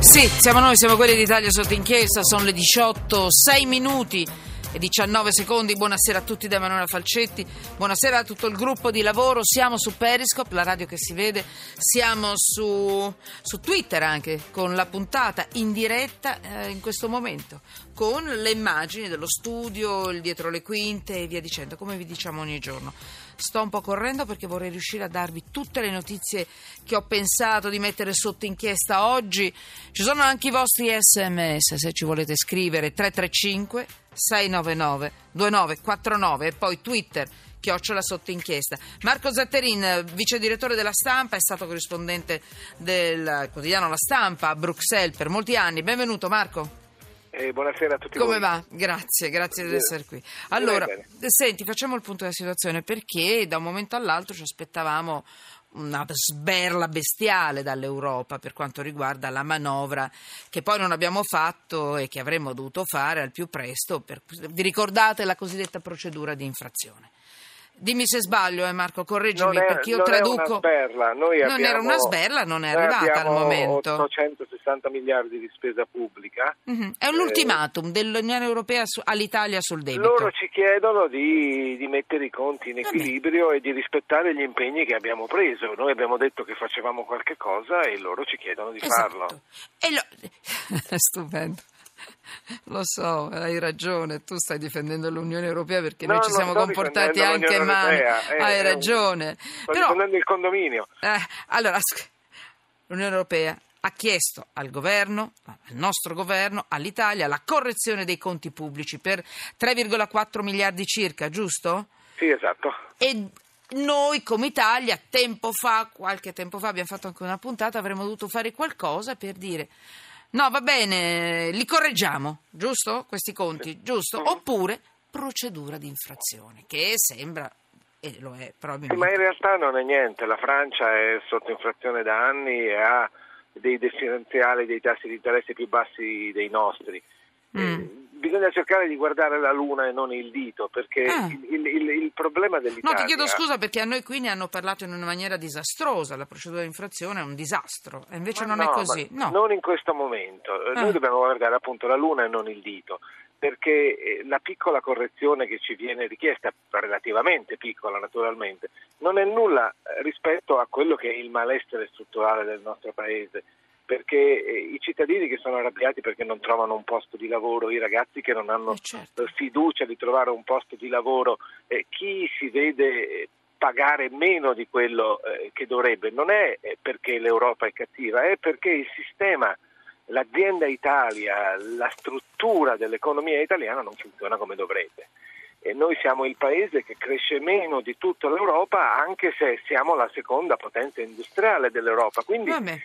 Sì, siamo noi, siamo quelli d'Italia sotto inchiesta, sono le 18, 6 minuti e 19 secondi. Buonasera a tutti da Emanuela Falcetti, buonasera a tutto il gruppo di lavoro. Siamo su Periscope, la radio che si vede, siamo su, su Twitter anche con la puntata in diretta eh, in questo momento, con le immagini dello studio, il dietro le quinte e via dicendo, come vi diciamo ogni giorno. Sto un po' correndo perché vorrei riuscire a darvi tutte le notizie che ho pensato di mettere sotto inchiesta oggi. Ci sono anche i vostri sms se ci volete scrivere 335 699 2949 e poi Twitter chiocciola sotto inchiesta. Marco Zatterin, vice direttore della stampa, è stato corrispondente del quotidiano La Stampa a Bruxelles per molti anni. Benvenuto Marco. Eh, buonasera a tutti Come voi. va? Grazie, grazie di essere qui. Allora, senti, facciamo il punto della situazione perché da un momento all'altro ci aspettavamo una sberla bestiale dall'Europa per quanto riguarda la manovra che poi non abbiamo fatto e che avremmo dovuto fare al più presto. Per- vi ricordate la cosiddetta procedura di infrazione? Dimmi se sbaglio, eh, Marco, correggimi è, perché io non traduco. una sberla. Noi Non abbiamo, era una sberla, non è arrivata al abbiamo momento. 860 miliardi di spesa pubblica. Mhm. È un Eh, ultimatum dell'Unione Europea su- all'Italia sul debito. Loro ci chiedono di, di mettere i conti in Vabbè. equilibrio e di rispettare gli impegni che abbiamo preso. Noi abbiamo detto che facevamo qualche cosa e loro ci chiedono di farlo. Esatto. E lo... Stupendo. Lo so, hai ragione, tu stai difendendo l'Unione Europea perché No, noi ci siamo comportati anche male. Eh, hai eh, ragione. Sto Però, difendendo il condominio. eh, allora, l'Unione Europea ha chiesto al governo, al nostro governo, all'Italia, la correzione dei conti pubblici per 3,4 miliardi circa, giusto? Sì, esatto. E noi come Italia, tempo fa, qualche tempo fa, abbiamo fatto anche una puntata, avremmo dovuto fare qualcosa per dire no, va bene, li correggiamo, giusto? Questi conti, giusto? Mhm. Oppure procedura di infrazione, che sembra, e lo è probabilmente. ma in realtà non è niente. La Francia è sotto inflazione da anni e ha dei differenziali dei tassi di interesse più bassi dei nostri. Mm. Bisogna cercare di guardare la luna e non il dito, perché Ah. il, il- il problema No, dell'Italia... ti chiedo scusa perché a noi qui ne hanno parlato in una maniera disastrosa, la procedura di infrazione è un disastro, e invece Ma non no, è così. No. Non in questo momento. Eh, Ah. Noi dobbiamo guardare appunto la luna e non il dito, perché eh, la piccola correzione che ci viene richiesta, relativamente piccola naturalmente, non è nulla eh, rispetto a quello che è il malessere strutturale del nostro Paese. Perché eh, i cittadini che sono arrabbiati perché non trovano un posto di lavoro, i ragazzi che non hanno Eh, certo. eh, fiducia di trovare un posto di lavoro, eh, chi si vede pagare meno di quello eh, che dovrebbe, non è perché l'Europa è cattiva, è perché il sistema, l'azienda Italia, la struttura dell'economia italiana non funziona come dovrebbe. E noi siamo il paese che cresce meno di tutta l'Europa, anche se siamo la seconda potenza industriale dell'Europa. Quindi Vabbè.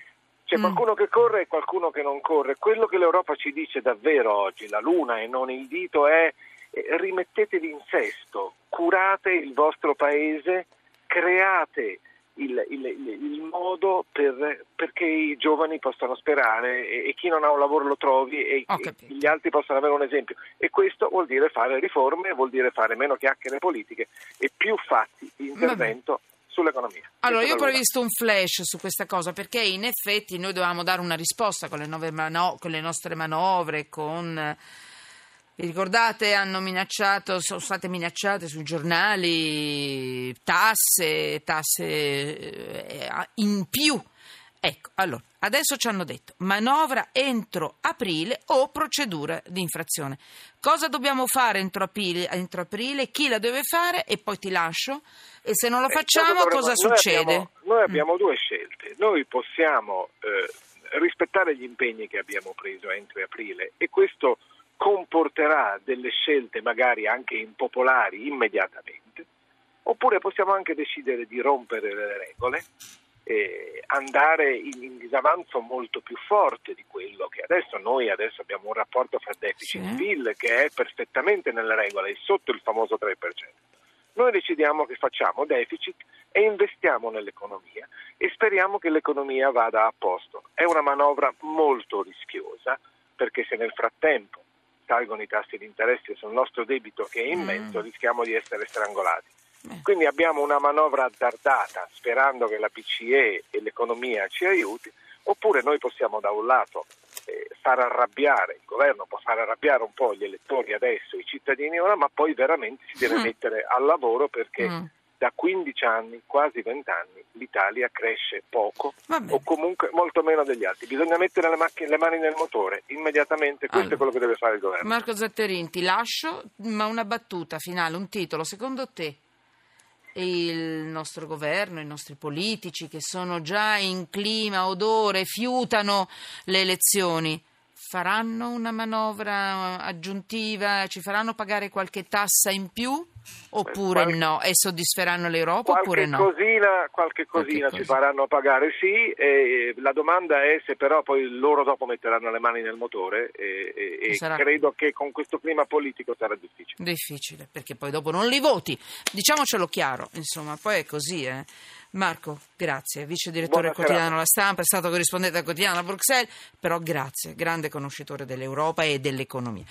C'è Mm. qualcuno che corre e qualcuno che non corre. Quello che l'Europa ci dice davvero oggi, la luna e non il dito, è eh, rimettetevi in sesto, curate il vostro paese, create il, il- il- modo per- perché i giovani possano sperare e, e chi non ha un lavoro lo trovi e, e gli altri possano avere un esempio. E questo vuol dire fare riforme, vuol dire fare meno chiacchiere politiche e più fatti di intervento sull'economia. Allora, io ho previsto un flash su questa cosa perché in effetti noi dovevamo dare una risposta con le, mano- con le nostre manovre, con... Vi ricordate, hanno minacciato, sono state minacciate sui giornali tasse, tasse eh, in più. Ecco, allora, adesso ci hanno detto manovra entro aprile o procedura di infrazione. Cosa dobbiamo fare entro aprile? entro aprile? Chi la deve fare? E poi ti lascio. E se non lo Eh, facciamo, dovremmo- cosa noi succede? abbiamo- noi abbiamo due scelte. Noi possiamo eh, rispettare gli impegni che abbiamo preso entro aprile e questo comporterà delle scelte magari anche impopolari immediatamente, oppure possiamo anche decidere di rompere le regole e andare in, in disavanzo molto più forte di quello che adesso noi adesso abbiamo un rapporto fra deficit e Sì. PIL che è perfettamente nelle regole, è sotto il famoso 3%. Noi decidiamo che facciamo deficit e investiamo nell'economia e speriamo che l'economia vada a posto. È una manovra molto rischiosa perché se nel frattempo salgono i tassi di interesse sul nostro debito che è immenso, Mm. rischiamo di essere strangolati. Eh. Quindi abbiamo una manovra azzardata sperando che la BCE e l'economia ci aiuti, oppure noi possiamo da un lato far arrabbiare, il governo può far arrabbiare un po' gli elettori adesso, i cittadini ora, ma poi veramente si deve mm. mettere al lavoro perché mm. da 15 anni, quasi 20 anni, l'Italia cresce poco o comunque molto meno degli altri. Bisogna mettere le, macchine, le mani nel motore immediatamente, questo allora. è quello che deve fare il governo. Marco Zatterin, ti lascio, ma una battuta finale, un titolo, secondo te? Il nostro governo, i nostri politici che sono già in clima, odore, fiutano le elezioni, faranno una manovra aggiuntiva, ci faranno pagare qualche tassa in più? Oppure qualche, no? E soddisferanno l'Europa oppure no? Cosina, qualche cosina qualche ci faranno pagare, sì. E la domanda è se però poi loro dopo metteranno le mani nel motore e, e sarà... credo che con questo clima politico sarà difficile. Difficile, perché poi dopo non li voti. Diciamocelo chiaro, insomma, poi è così, eh. Marco, grazie, vice direttore del quotidiano La Stampa, è stato corrispondente al quotidiano a Bruxelles, però grazie, grande conoscitore dell'Europa e dell'economia.